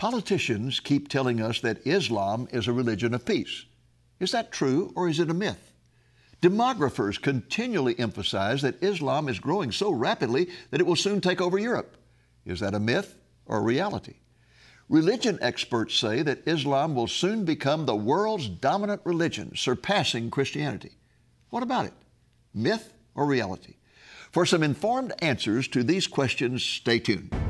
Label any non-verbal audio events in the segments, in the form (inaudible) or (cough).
Politicians keep telling us that Islam is a religion of peace. Is that true or is it a myth? Demographers continually emphasize that Islam is growing so rapidly that it will soon take over Europe. Is that a myth or a reality? Religion experts say that Islam will soon become the world's dominant religion, surpassing Christianity. What about it? Myth or reality? For some informed answers to these questions, stay tuned.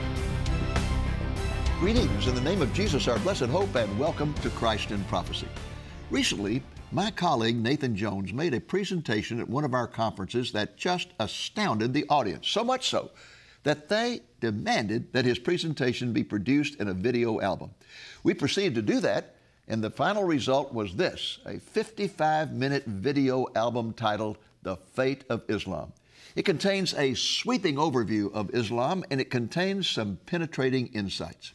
Greetings in the name of Jesus, our blessed hope, and welcome to Christ in Prophecy. Recently, my colleague Nathan Jones made a presentation at one of our conferences that just astounded the audience, so much so that they demanded that his presentation be produced in a video album. We proceeded to do that, and the final result was this a 55 minute video album titled The Fate of Islam. It contains a sweeping overview of Islam and it contains some penetrating insights.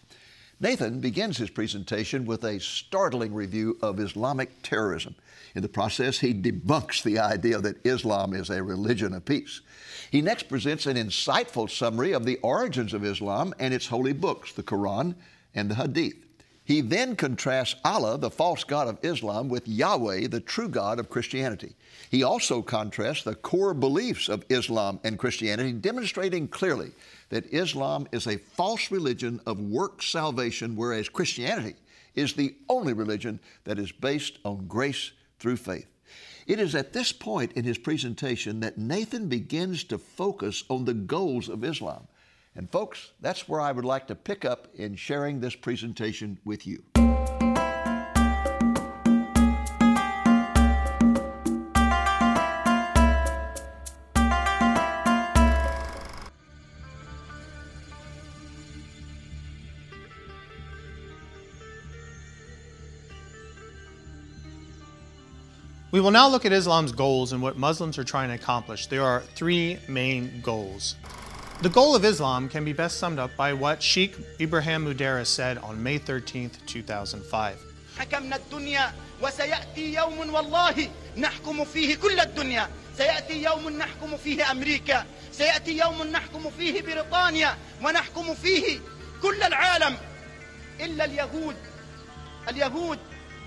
Nathan begins his presentation with a startling review of Islamic terrorism. In the process, he debunks the idea that Islam is a religion of peace. He next presents an insightful summary of the origins of Islam and its holy books, the Quran and the Hadith. He then contrasts Allah, the false God of Islam, with Yahweh, the true God of Christianity. He also contrasts the core beliefs of Islam and Christianity, demonstrating clearly that Islam is a false religion of work salvation, whereas Christianity is the only religion that is based on grace through faith. It is at this point in his presentation that Nathan begins to focus on the goals of Islam. And folks, that's where I would like to pick up in sharing this presentation with you. We will now look at Islam's goals and what Muslims are trying to accomplish. There are three main goals. The goal of Islam can be best summed up by what Sheikh Ibrahim Mudaris said on May 13, 2005. حكمنا الدنيا وسيأتي يوم والله نحكم فيه كل الدنيا سيأتي يوم نحكم فيه أمريكا سيأتي يوم نحكم فيه بريطانيا ونحكم فيه كل العالم إلا اليهود اليهود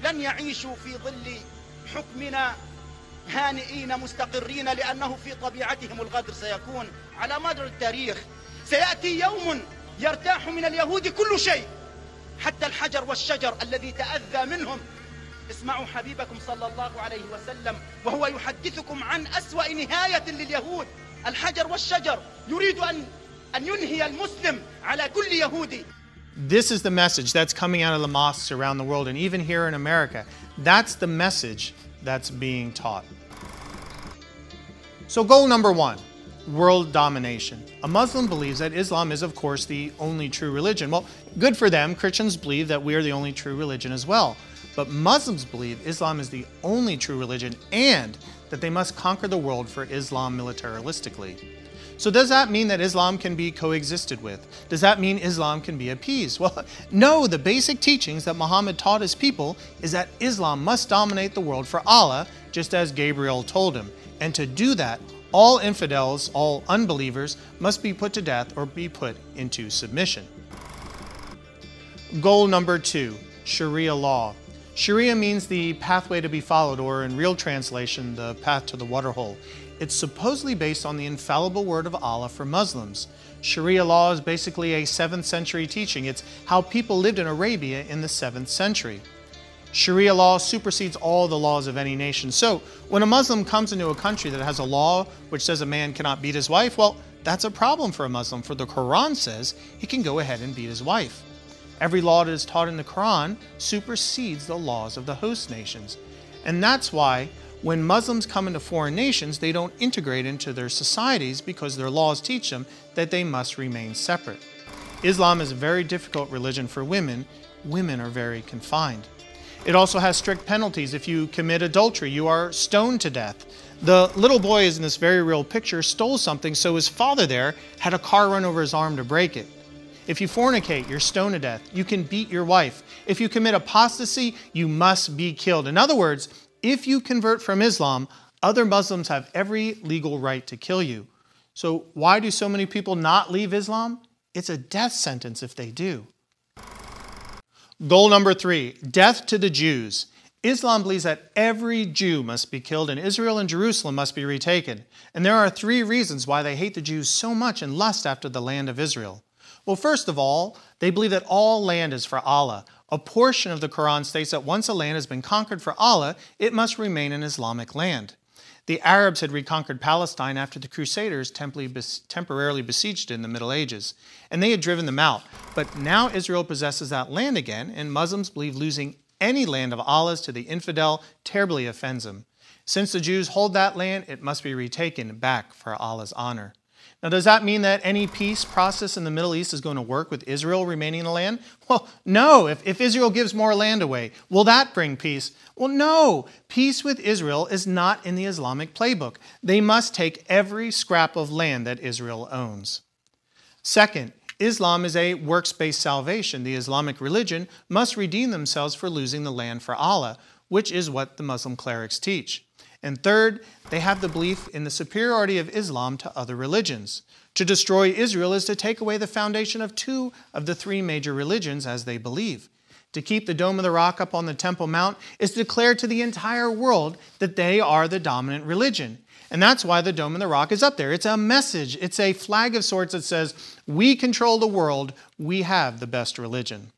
لن يعيشوا في ظل حكمنا هانئين مستقرين لأنه في طبيعتهم الغدر سيكون على مدار التاريخ. سيأتي يوم يرتاح من اليهود كل شيء حتى الحجر والشجر الذي تأذى منهم. اسمعوا حبيبكم صلى الله عليه وسلم وهو يحدثكم عن أسوأ نهاية لليهود. الحجر والشجر يريد أن أن ينهي المسلم على كل يهودي. This is the message that's coming out of the mosques around the world and even here in America. That's the message that's being taught. So, goal number one world domination. A Muslim believes that Islam is, of course, the only true religion. Well, good for them. Christians believe that we are the only true religion as well. But Muslims believe Islam is the only true religion and that they must conquer the world for Islam militaristically. So, does that mean that Islam can be coexisted with? Does that mean Islam can be appeased? Well, (laughs) no, the basic teachings that Muhammad taught his people is that Islam must dominate the world for Allah, just as Gabriel told him. And to do that, all infidels, all unbelievers, must be put to death or be put into submission. Goal number two Sharia law. Sharia means the pathway to be followed, or in real translation, the path to the waterhole. It's supposedly based on the infallible word of Allah for Muslims. Sharia law is basically a 7th century teaching. It's how people lived in Arabia in the 7th century. Sharia law supersedes all the laws of any nation. So, when a Muslim comes into a country that has a law which says a man cannot beat his wife, well, that's a problem for a Muslim, for the Quran says he can go ahead and beat his wife. Every law that is taught in the Quran supersedes the laws of the host nations. And that's why when Muslims come into foreign nations, they don't integrate into their societies because their laws teach them that they must remain separate. Islam is a very difficult religion for women. Women are very confined. It also has strict penalties. If you commit adultery, you are stoned to death. The little boy is in this very real picture stole something, so his father there had a car run over his arm to break it. If you fornicate, you're stoned to death. You can beat your wife. If you commit apostasy, you must be killed. In other words, if you convert from Islam, other Muslims have every legal right to kill you. So, why do so many people not leave Islam? It's a death sentence if they do. Goal number three death to the Jews. Islam believes that every Jew must be killed and Israel and Jerusalem must be retaken. And there are three reasons why they hate the Jews so much and lust after the land of Israel. Well, first of all, they believe that all land is for Allah. A portion of the Quran states that once a land has been conquered for Allah, it must remain an Islamic land. The Arabs had reconquered Palestine after the Crusaders temporarily besieged it in the Middle Ages, and they had driven them out. But now Israel possesses that land again, and Muslims believe losing any land of Allah's to the infidel terribly offends them. Since the Jews hold that land, it must be retaken back for Allah's honor. Now, does that mean that any peace process in the Middle East is going to work with Israel remaining in the land? Well, no. If, if Israel gives more land away, will that bring peace? Well, no. Peace with Israel is not in the Islamic playbook. They must take every scrap of land that Israel owns. Second, Islam is a works based salvation. The Islamic religion must redeem themselves for losing the land for Allah, which is what the Muslim clerics teach. And third, they have the belief in the superiority of Islam to other religions. To destroy Israel is to take away the foundation of two of the three major religions as they believe. To keep the Dome of the Rock up on the Temple Mount is to declare to the entire world that they are the dominant religion. And that's why the Dome of the Rock is up there. It's a message, it's a flag of sorts that says, We control the world, we have the best religion.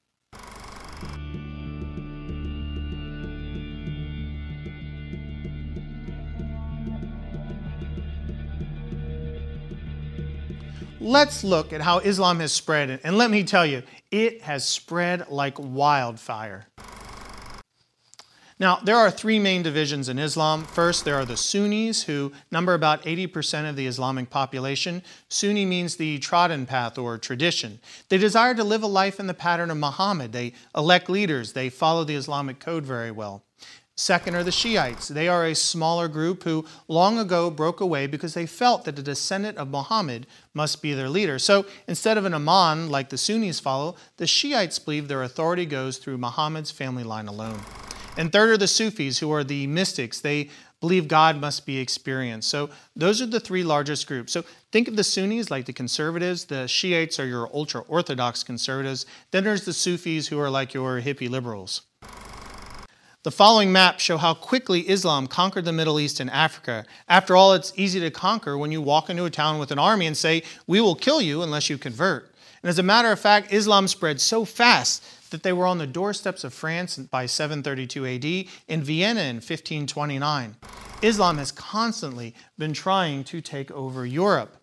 Let's look at how Islam has spread. And let me tell you, it has spread like wildfire. Now, there are three main divisions in Islam. First, there are the Sunnis, who number about 80% of the Islamic population. Sunni means the trodden path or tradition. They desire to live a life in the pattern of Muhammad. They elect leaders, they follow the Islamic code very well. Second are the Shiites. They are a smaller group who long ago broke away because they felt that a descendant of Muhammad must be their leader. So instead of an Imam like the Sunnis follow, the Shiites believe their authority goes through Muhammad's family line alone. And third are the Sufis, who are the mystics. They believe God must be experienced. So those are the three largest groups. So think of the Sunnis like the conservatives, the Shiites are your ultra orthodox conservatives, then there's the Sufis who are like your hippie liberals. The following maps show how quickly Islam conquered the Middle East and Africa. After all, it's easy to conquer when you walk into a town with an army and say, We will kill you unless you convert. And as a matter of fact, Islam spread so fast that they were on the doorsteps of France by 732 AD, in Vienna in 1529. Islam has constantly been trying to take over Europe.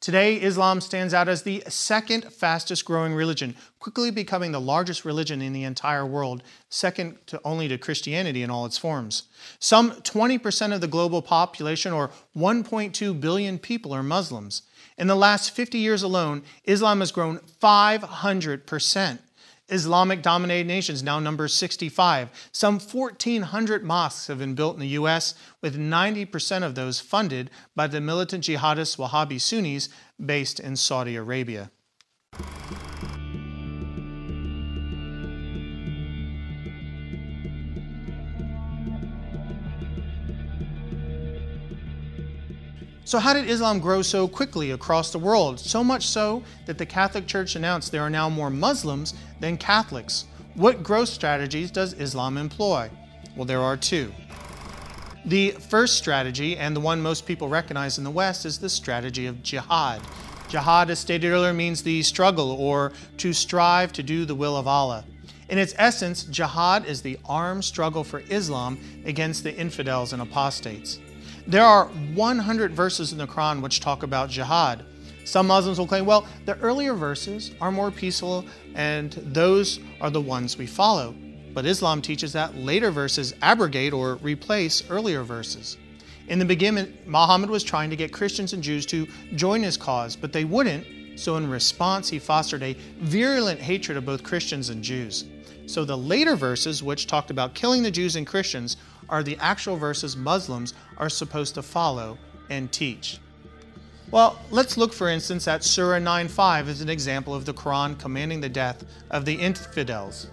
Today, Islam stands out as the second fastest growing religion, quickly becoming the largest religion in the entire world, second to only to Christianity in all its forms. Some 20% of the global population, or 1.2 billion people, are Muslims. In the last 50 years alone, Islam has grown 500%. Islamic dominated nations now number 65. Some 1,400 mosques have been built in the U.S., with 90% of those funded by the militant jihadist Wahhabi Sunnis based in Saudi Arabia. So, how did Islam grow so quickly across the world? So much so that the Catholic Church announced there are now more Muslims than Catholics. What growth strategies does Islam employ? Well, there are two. The first strategy, and the one most people recognize in the West, is the strategy of jihad. Jihad, as stated earlier, means the struggle or to strive to do the will of Allah. In its essence, jihad is the armed struggle for Islam against the infidels and apostates. There are 100 verses in the Quran which talk about jihad. Some Muslims will claim, well, the earlier verses are more peaceful and those are the ones we follow. But Islam teaches that later verses abrogate or replace earlier verses. In the beginning, Muhammad was trying to get Christians and Jews to join his cause, but they wouldn't, so in response, he fostered a virulent hatred of both Christians and Jews. So the later verses, which talked about killing the Jews and Christians, are the actual verses Muslims are supposed to follow and teach. Well, let's look for instance at Surah 9.5 as an example of the Quran commanding the death of the infidels.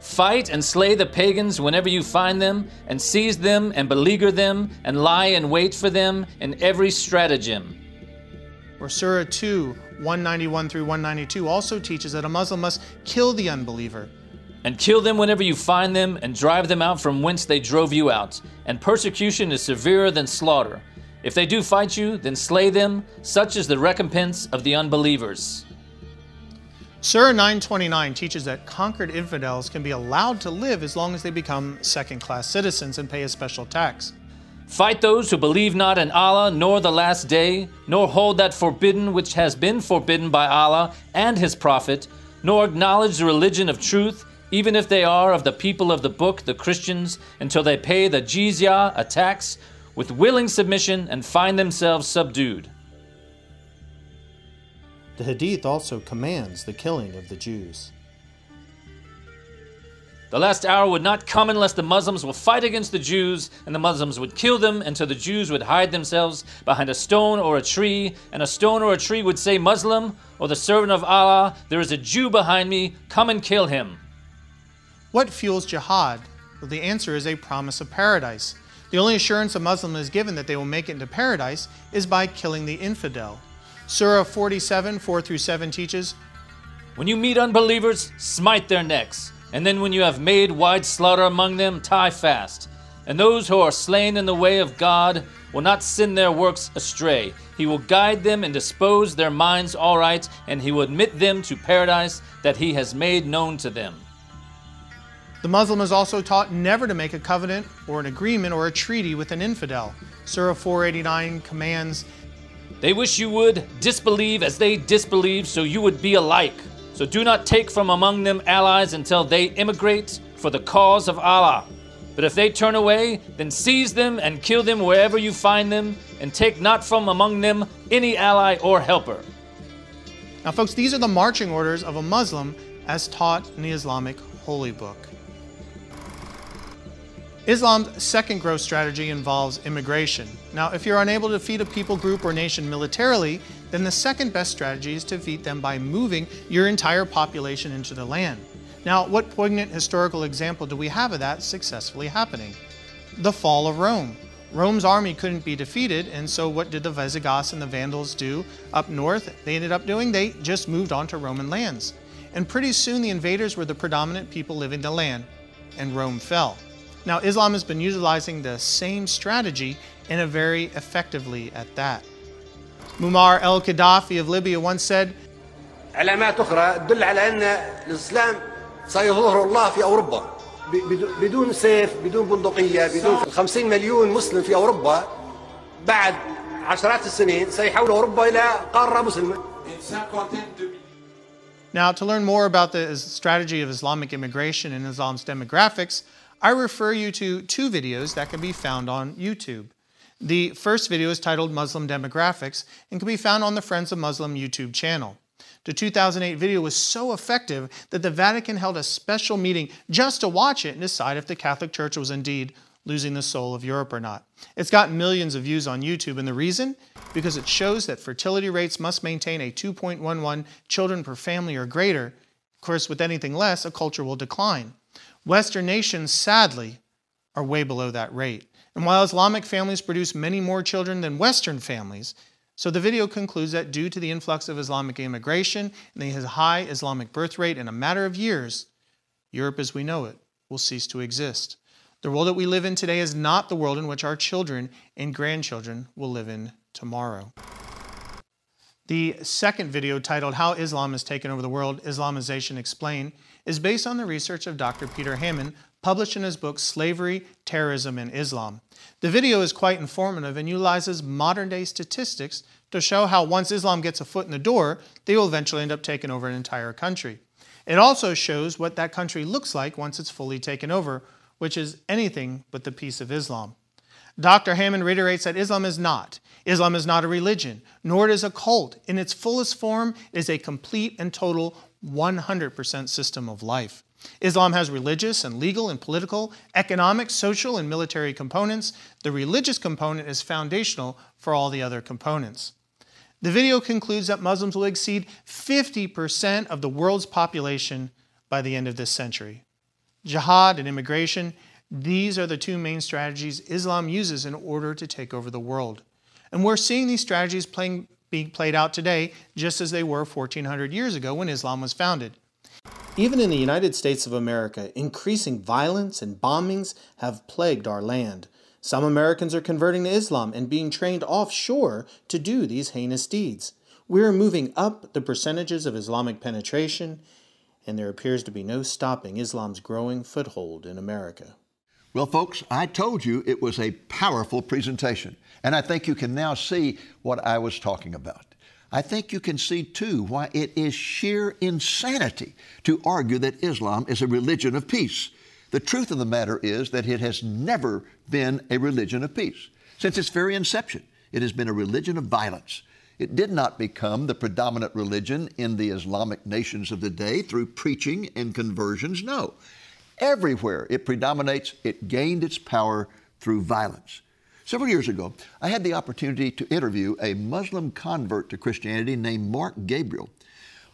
Fight and slay the pagans whenever you find them, and seize them and beleaguer them, and lie in wait for them in every stratagem. Or Surah 2, 191 through 192 also teaches that a Muslim must kill the unbeliever. And kill them whenever you find them, and drive them out from whence they drove you out. And persecution is severer than slaughter. If they do fight you, then slay them. Such is the recompense of the unbelievers. Surah 929 teaches that conquered infidels can be allowed to live as long as they become second class citizens and pay a special tax. Fight those who believe not in Allah nor the last day, nor hold that forbidden which has been forbidden by Allah and His Prophet, nor acknowledge the religion of truth, even if they are of the people of the book, the Christians, until they pay the jizya, a tax, with willing submission and find themselves subdued. The Hadith also commands the killing of the Jews. The last hour would not come unless the Muslims will fight against the Jews, and the Muslims would kill them until the Jews would hide themselves behind a stone or a tree, and a stone or a tree would say, Muslim, or the servant of Allah, there is a Jew behind me, come and kill him. What fuels jihad? Well, the answer is a promise of paradise. The only assurance a Muslim is given that they will make it into paradise is by killing the infidel. Surah 47, 4 through 7 teaches When you meet unbelievers, smite their necks, and then when you have made wide slaughter among them, tie fast. And those who are slain in the way of God will not send their works astray. He will guide them and dispose their minds aright, and he will admit them to paradise that he has made known to them. The Muslim is also taught never to make a covenant or an agreement or a treaty with an infidel. Surah 489 commands, They wish you would disbelieve as they disbelieve, so you would be alike. So do not take from among them allies until they immigrate for the cause of Allah. But if they turn away, then seize them and kill them wherever you find them, and take not from among them any ally or helper. Now, folks, these are the marching orders of a Muslim as taught in the Islamic Holy Book. Islam's second growth strategy involves immigration. Now, if you're unable to defeat a people group or nation militarily, then the second best strategy is to defeat them by moving your entire population into the land. Now, what poignant historical example do we have of that successfully happening? The fall of Rome. Rome's army couldn't be defeated, and so what did the Visigoths and the Vandals do up north? They ended up doing, they just moved on to Roman lands. And pretty soon the invaders were the predominant people living the land, and Rome fell. Now, Islam has been utilizing the same strategy and a very effectively at that. Muammar el Gaddafi of Libya once said, علامات أخرى تدل على أن الإسلام سيظهر الله في أوروبا بدون سيف بدون بندقية بدون 50 مليون مسلم في أوروبا بعد عشرات السنين سيحول أوروبا إلى قارة مسلمة Now, to learn more about the strategy of Islamic immigration and Islam's demographics, I refer you to two videos that can be found on YouTube. The first video is titled Muslim Demographics and can be found on the Friends of Muslim YouTube channel. The 2008 video was so effective that the Vatican held a special meeting just to watch it and decide if the Catholic Church was indeed losing the soul of Europe or not. It's got millions of views on YouTube, and the reason? Because it shows that fertility rates must maintain a 2.11 children per family or greater. Of course, with anything less, a culture will decline. Western nations, sadly, are way below that rate. And while Islamic families produce many more children than Western families, so the video concludes that due to the influx of Islamic immigration and the high Islamic birth rate in a matter of years, Europe as we know it will cease to exist. The world that we live in today is not the world in which our children and grandchildren will live in tomorrow. The second video, titled How Islam Has Taken Over the World Islamization Explained, is based on the research of Dr. Peter Hammond, published in his book Slavery, Terrorism, and Islam. The video is quite informative and utilizes modern day statistics to show how once Islam gets a foot in the door, they will eventually end up taking over an entire country. It also shows what that country looks like once it's fully taken over, which is anything but the peace of Islam. Dr. Hammond reiterates that Islam is not. Islam is not a religion, nor it is a cult. In its fullest form, it is a complete and total 100% system of life. Islam has religious and legal and political, economic, social, and military components. The religious component is foundational for all the other components. The video concludes that Muslims will exceed 50% of the world's population by the end of this century. Jihad and immigration, these are the two main strategies Islam uses in order to take over the world. And we're seeing these strategies playing, being played out today just as they were 1400 years ago when Islam was founded. Even in the United States of America, increasing violence and bombings have plagued our land. Some Americans are converting to Islam and being trained offshore to do these heinous deeds. We are moving up the percentages of Islamic penetration, and there appears to be no stopping Islam's growing foothold in America. Well, folks, I told you it was a powerful presentation, and I think you can now see what I was talking about. I think you can see too why it is sheer insanity to argue that Islam is a religion of peace. The truth of the matter is that it has never been a religion of peace. Since its very inception, it has been a religion of violence. It did not become the predominant religion in the Islamic nations of the day through preaching and conversions. No. Everywhere it predominates, it gained its power through violence. Several years ago, I had the opportunity to interview a Muslim convert to Christianity named Mark Gabriel.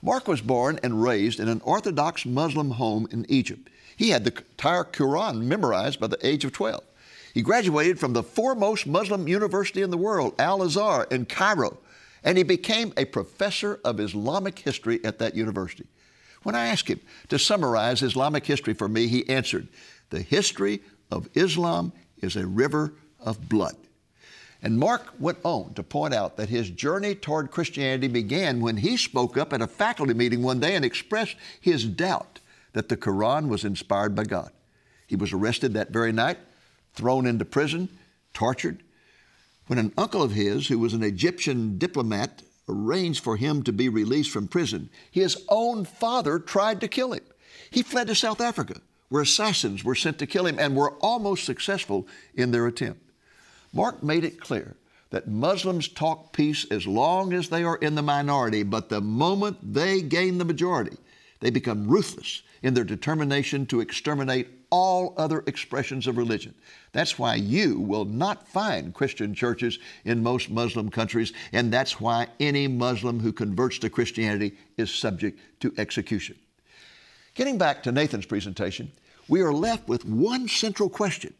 Mark was born and raised in an Orthodox Muslim home in Egypt. He had the entire Quran memorized by the age of 12. He graduated from the foremost Muslim university in the world, Al Azhar, in Cairo, and he became a professor of Islamic history at that university. When I asked him to summarize Islamic history for me, he answered, The history of Islam is a river of blood. And Mark went on to point out that his journey toward Christianity began when he spoke up at a faculty meeting one day and expressed his doubt that the Quran was inspired by God. He was arrested that very night, thrown into prison, tortured. When an uncle of his, who was an Egyptian diplomat, arranged for him to be released from prison, his own father tried to kill him. He fled to South Africa, where assassins were sent to kill him and were almost successful in their attempt. Mark made it clear that Muslims talk peace as long as they are in the minority, but the moment they gain the majority, they become ruthless in their determination to exterminate all other expressions of religion. That's why you will not find Christian churches in most Muslim countries, and that's why any Muslim who converts to Christianity is subject to execution. Getting back to Nathan's presentation, we are left with one central question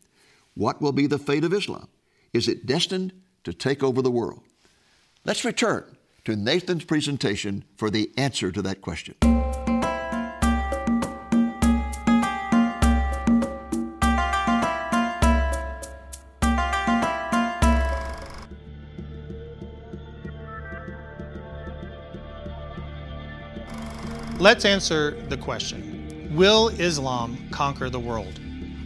What will be the fate of Islam? Is it destined to take over the world? Let's return to Nathan's presentation for the answer to that question. Let's answer the question Will Islam conquer the world?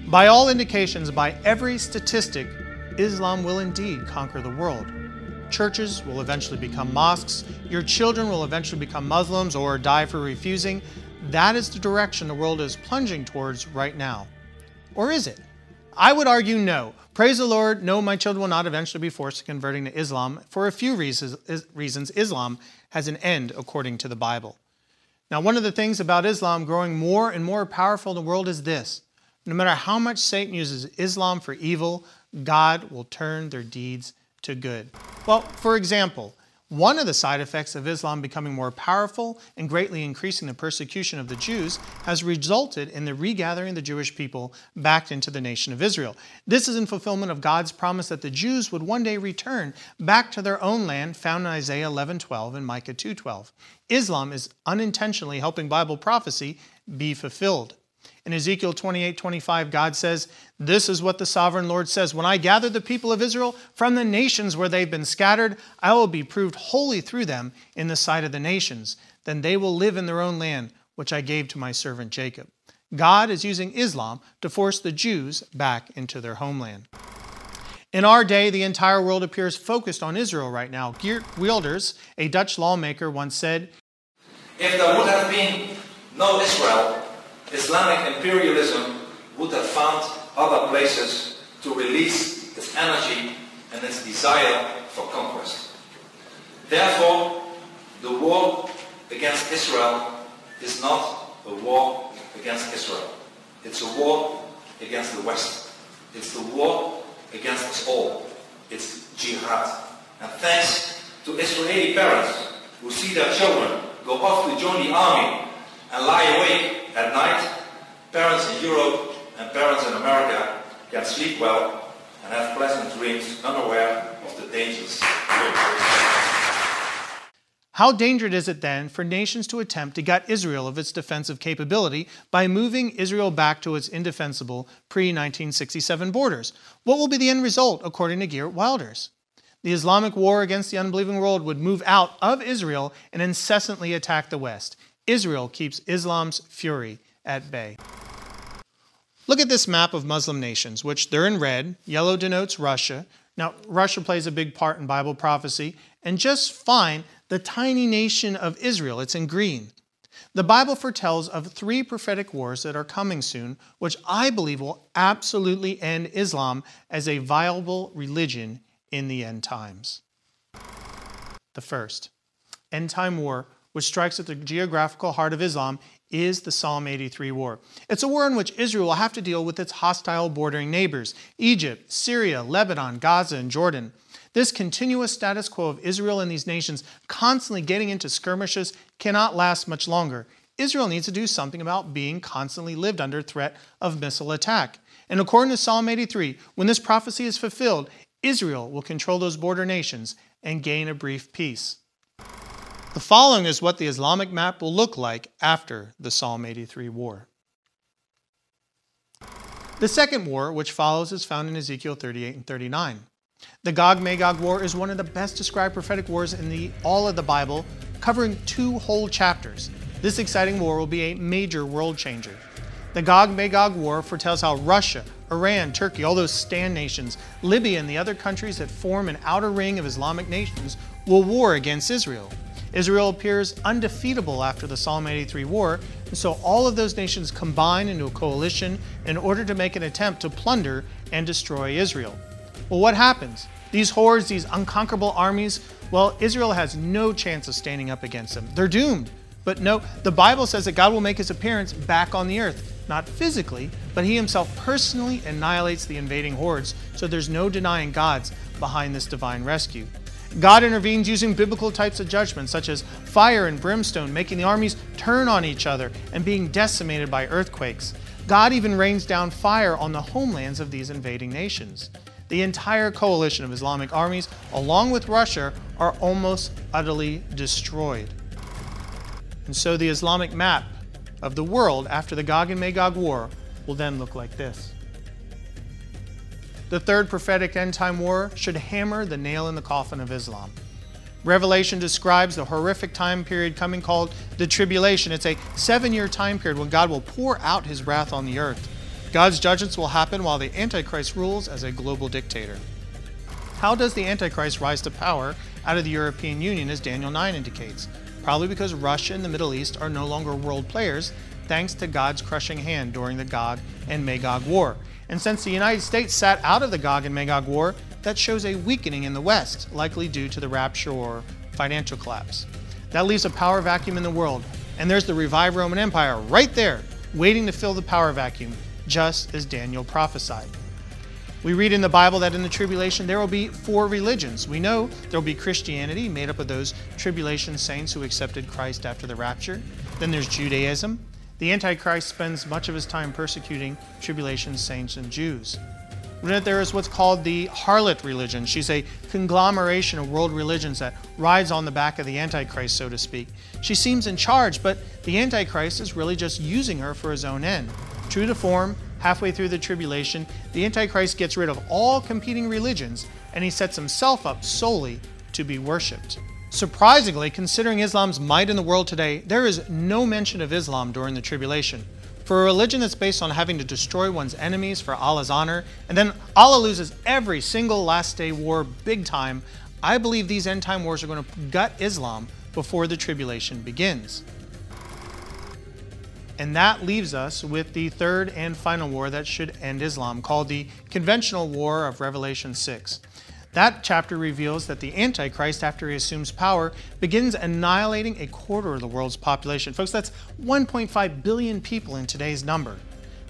By all indications, by every statistic, Islam will indeed conquer the world. Churches will eventually become mosques. Your children will eventually become Muslims or die for refusing. That is the direction the world is plunging towards right now. Or is it? I would argue no. Praise the Lord, no, my children will not eventually be forced to converting to Islam. For a few reasons, reasons Islam has an end according to the Bible. Now, one of the things about Islam growing more and more powerful in the world is this no matter how much Satan uses Islam for evil, God will turn their deeds to good. Well, for example, one of the side effects of Islam becoming more powerful and greatly increasing the persecution of the Jews has resulted in the regathering of the Jewish people back into the nation of Israel. This is in fulfillment of God's promise that the Jews would one day return back to their own land found in Isaiah 11:12 and Micah 2:12. Islam is unintentionally helping Bible prophecy be fulfilled. In Ezekiel 28 25, God says, This is what the sovereign Lord says When I gather the people of Israel from the nations where they've been scattered, I will be proved holy through them in the sight of the nations. Then they will live in their own land, which I gave to my servant Jacob. God is using Islam to force the Jews back into their homeland. In our day, the entire world appears focused on Israel right now. Geert Wilders, a Dutch lawmaker, once said, If there would have been no Israel, Islamic imperialism would have found other places to release its energy and its desire for conquest. Therefore, the war against Israel is not a war against Israel. It's a war against the West. It's the war against us all. It's jihad. And thanks to Israeli parents who see their children go off to join the army and lie awake at night, parents in Europe and parents in America can sleep well and have pleasant dreams unaware of the dangers. How dangerous is it then for nations to attempt to gut Israel of its defensive capability by moving Israel back to its indefensible pre 1967 borders? What will be the end result, according to Geert Wilders? The Islamic war against the unbelieving world would move out of Israel and incessantly attack the West. Israel keeps Islam's fury at bay. Look at this map of Muslim nations, which they're in red. Yellow denotes Russia. Now, Russia plays a big part in Bible prophecy, and just fine the tiny nation of Israel. It's in green. The Bible foretells of three prophetic wars that are coming soon, which I believe will absolutely end Islam as a viable religion in the end times. The first, end time war, which strikes at the geographical heart of Islam, is the Psalm 83 war. It's a war in which Israel will have to deal with its hostile bordering neighbors Egypt, Syria, Lebanon, Gaza, and Jordan. This continuous status quo of Israel and these nations constantly getting into skirmishes cannot last much longer. Israel needs to do something about being constantly lived under threat of missile attack. And according to Psalm 83, when this prophecy is fulfilled, Israel will control those border nations and gain a brief peace. The following is what the Islamic map will look like after the Psalm 83 war. The second war, which follows, is found in Ezekiel 38 and 39. The Gog Magog War is one of the best described prophetic wars in the, all of the Bible, covering two whole chapters. This exciting war will be a major world changer. The Gog Magog War foretells how Russia, Iran, Turkey, all those stand nations, Libya, and the other countries that form an outer ring of Islamic nations will war against Israel. Israel appears undefeatable after the Psalm 83 war, and so all of those nations combine into a coalition in order to make an attempt to plunder and destroy Israel. Well, what happens? These hordes, these unconquerable armies, well, Israel has no chance of standing up against them. They're doomed. But no, the Bible says that God will make his appearance back on the earth, not physically, but he himself personally annihilates the invading hordes, so there's no denying God's behind this divine rescue. God intervenes using biblical types of judgment, such as fire and brimstone, making the armies turn on each other and being decimated by earthquakes. God even rains down fire on the homelands of these invading nations the entire coalition of Islamic armies, along with Russia, are almost utterly destroyed. And so the Islamic map of the world after the Gog and Magog war will then look like this. The third prophetic end time war should hammer the nail in the coffin of Islam. Revelation describes the horrific time period coming called the tribulation. It's a seven year time period when God will pour out his wrath on the earth. God's judgments will happen while the Antichrist rules as a global dictator. How does the Antichrist rise to power out of the European Union, as Daniel 9 indicates? Probably because Russia and the Middle East are no longer world players, thanks to God's crushing hand during the Gog and Magog War. And since the United States sat out of the Gog and Magog War, that shows a weakening in the West, likely due to the rapture or financial collapse. That leaves a power vacuum in the world, and there's the revived Roman Empire right there, waiting to fill the power vacuum just as Daniel prophesied. We read in the Bible that in the tribulation there will be four religions. We know there will be Christianity, made up of those tribulation saints who accepted Christ after the rapture. Then there's Judaism. The Antichrist spends much of his time persecuting tribulation saints and Jews. Then there is what's called the harlot religion. She's a conglomeration of world religions that rides on the back of the Antichrist, so to speak. She seems in charge, but the Antichrist is really just using her for his own end. True to form, halfway through the tribulation, the Antichrist gets rid of all competing religions and he sets himself up solely to be worshipped. Surprisingly, considering Islam's might in the world today, there is no mention of Islam during the tribulation. For a religion that's based on having to destroy one's enemies for Allah's honor, and then Allah loses every single last day war big time, I believe these end time wars are going to gut Islam before the tribulation begins. And that leaves us with the third and final war that should end Islam, called the Conventional War of Revelation 6. That chapter reveals that the Antichrist, after he assumes power, begins annihilating a quarter of the world's population. Folks, that's 1.5 billion people in today's number.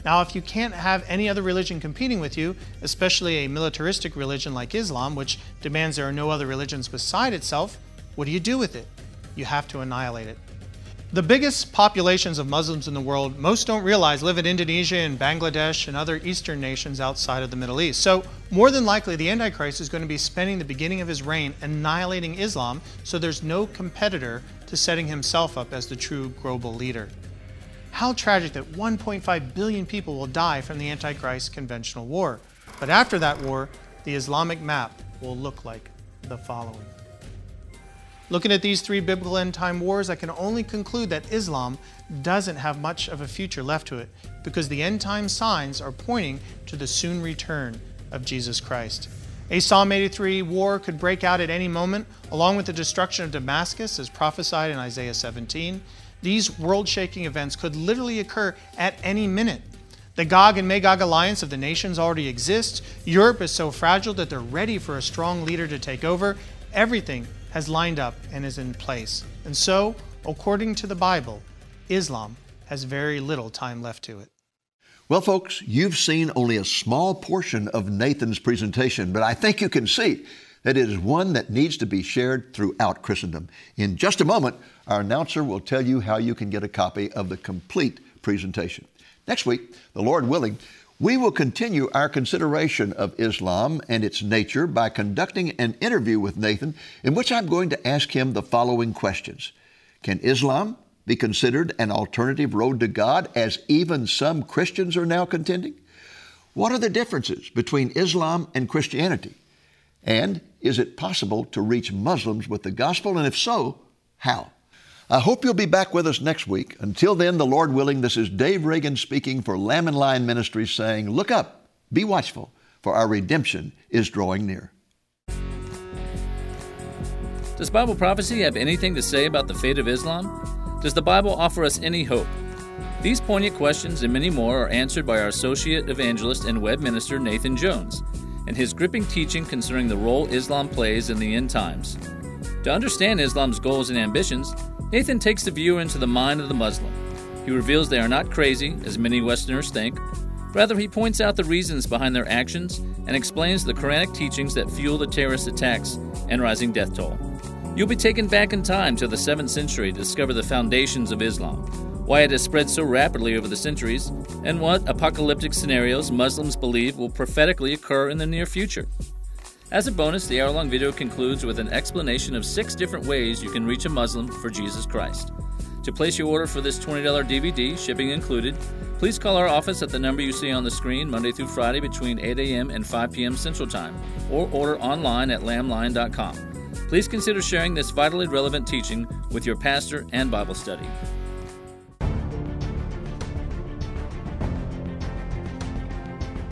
Now, if you can't have any other religion competing with you, especially a militaristic religion like Islam, which demands there are no other religions beside itself, what do you do with it? You have to annihilate it. The biggest populations of Muslims in the world, most don't realize, live in Indonesia and Bangladesh and other Eastern nations outside of the Middle East. So, more than likely, the Antichrist is going to be spending the beginning of his reign annihilating Islam, so there's no competitor to setting himself up as the true global leader. How tragic that 1.5 billion people will die from the Antichrist conventional war. But after that war, the Islamic map will look like the following. Looking at these three biblical end time wars, I can only conclude that Islam doesn't have much of a future left to it because the end time signs are pointing to the soon return of Jesus Christ. A Psalm 83 war could break out at any moment, along with the destruction of Damascus, as prophesied in Isaiah 17. These world shaking events could literally occur at any minute. The Gog and Magog alliance of the nations already exists. Europe is so fragile that they're ready for a strong leader to take over. Everything has lined up and is in place. And so, according to the Bible, Islam has very little time left to it. Well, folks, you've seen only a small portion of Nathan's presentation, but I think you can see that it is one that needs to be shared throughout Christendom. In just a moment, our announcer will tell you how you can get a copy of the complete presentation. Next week, the Lord willing, we will continue our consideration of Islam and its nature by conducting an interview with Nathan in which I'm going to ask him the following questions Can Islam be considered an alternative road to God, as even some Christians are now contending? What are the differences between Islam and Christianity? And is it possible to reach Muslims with the gospel? And if so, how? I hope you'll be back with us next week. Until then, the Lord willing, this is Dave Reagan speaking for Lamb and Lion Ministries saying, Look up, be watchful, for our redemption is drawing near. Does Bible prophecy have anything to say about the fate of Islam? Does the Bible offer us any hope? These poignant questions and many more are answered by our associate evangelist and web minister Nathan Jones and his gripping teaching concerning the role Islam plays in the end times. To understand Islam's goals and ambitions, Nathan takes the viewer into the mind of the Muslim. He reveals they are not crazy, as many Westerners think. Rather, he points out the reasons behind their actions and explains the Quranic teachings that fuel the terrorist attacks and rising death toll. You'll be taken back in time to the 7th century to discover the foundations of Islam, why it has spread so rapidly over the centuries, and what apocalyptic scenarios Muslims believe will prophetically occur in the near future. As a bonus, the hour long video concludes with an explanation of six different ways you can reach a Muslim for Jesus Christ. To place your order for this $20 DVD, shipping included, please call our office at the number you see on the screen Monday through Friday between 8 a.m. and 5 p.m. Central Time, or order online at lamblion.com. Please consider sharing this vitally relevant teaching with your pastor and Bible study.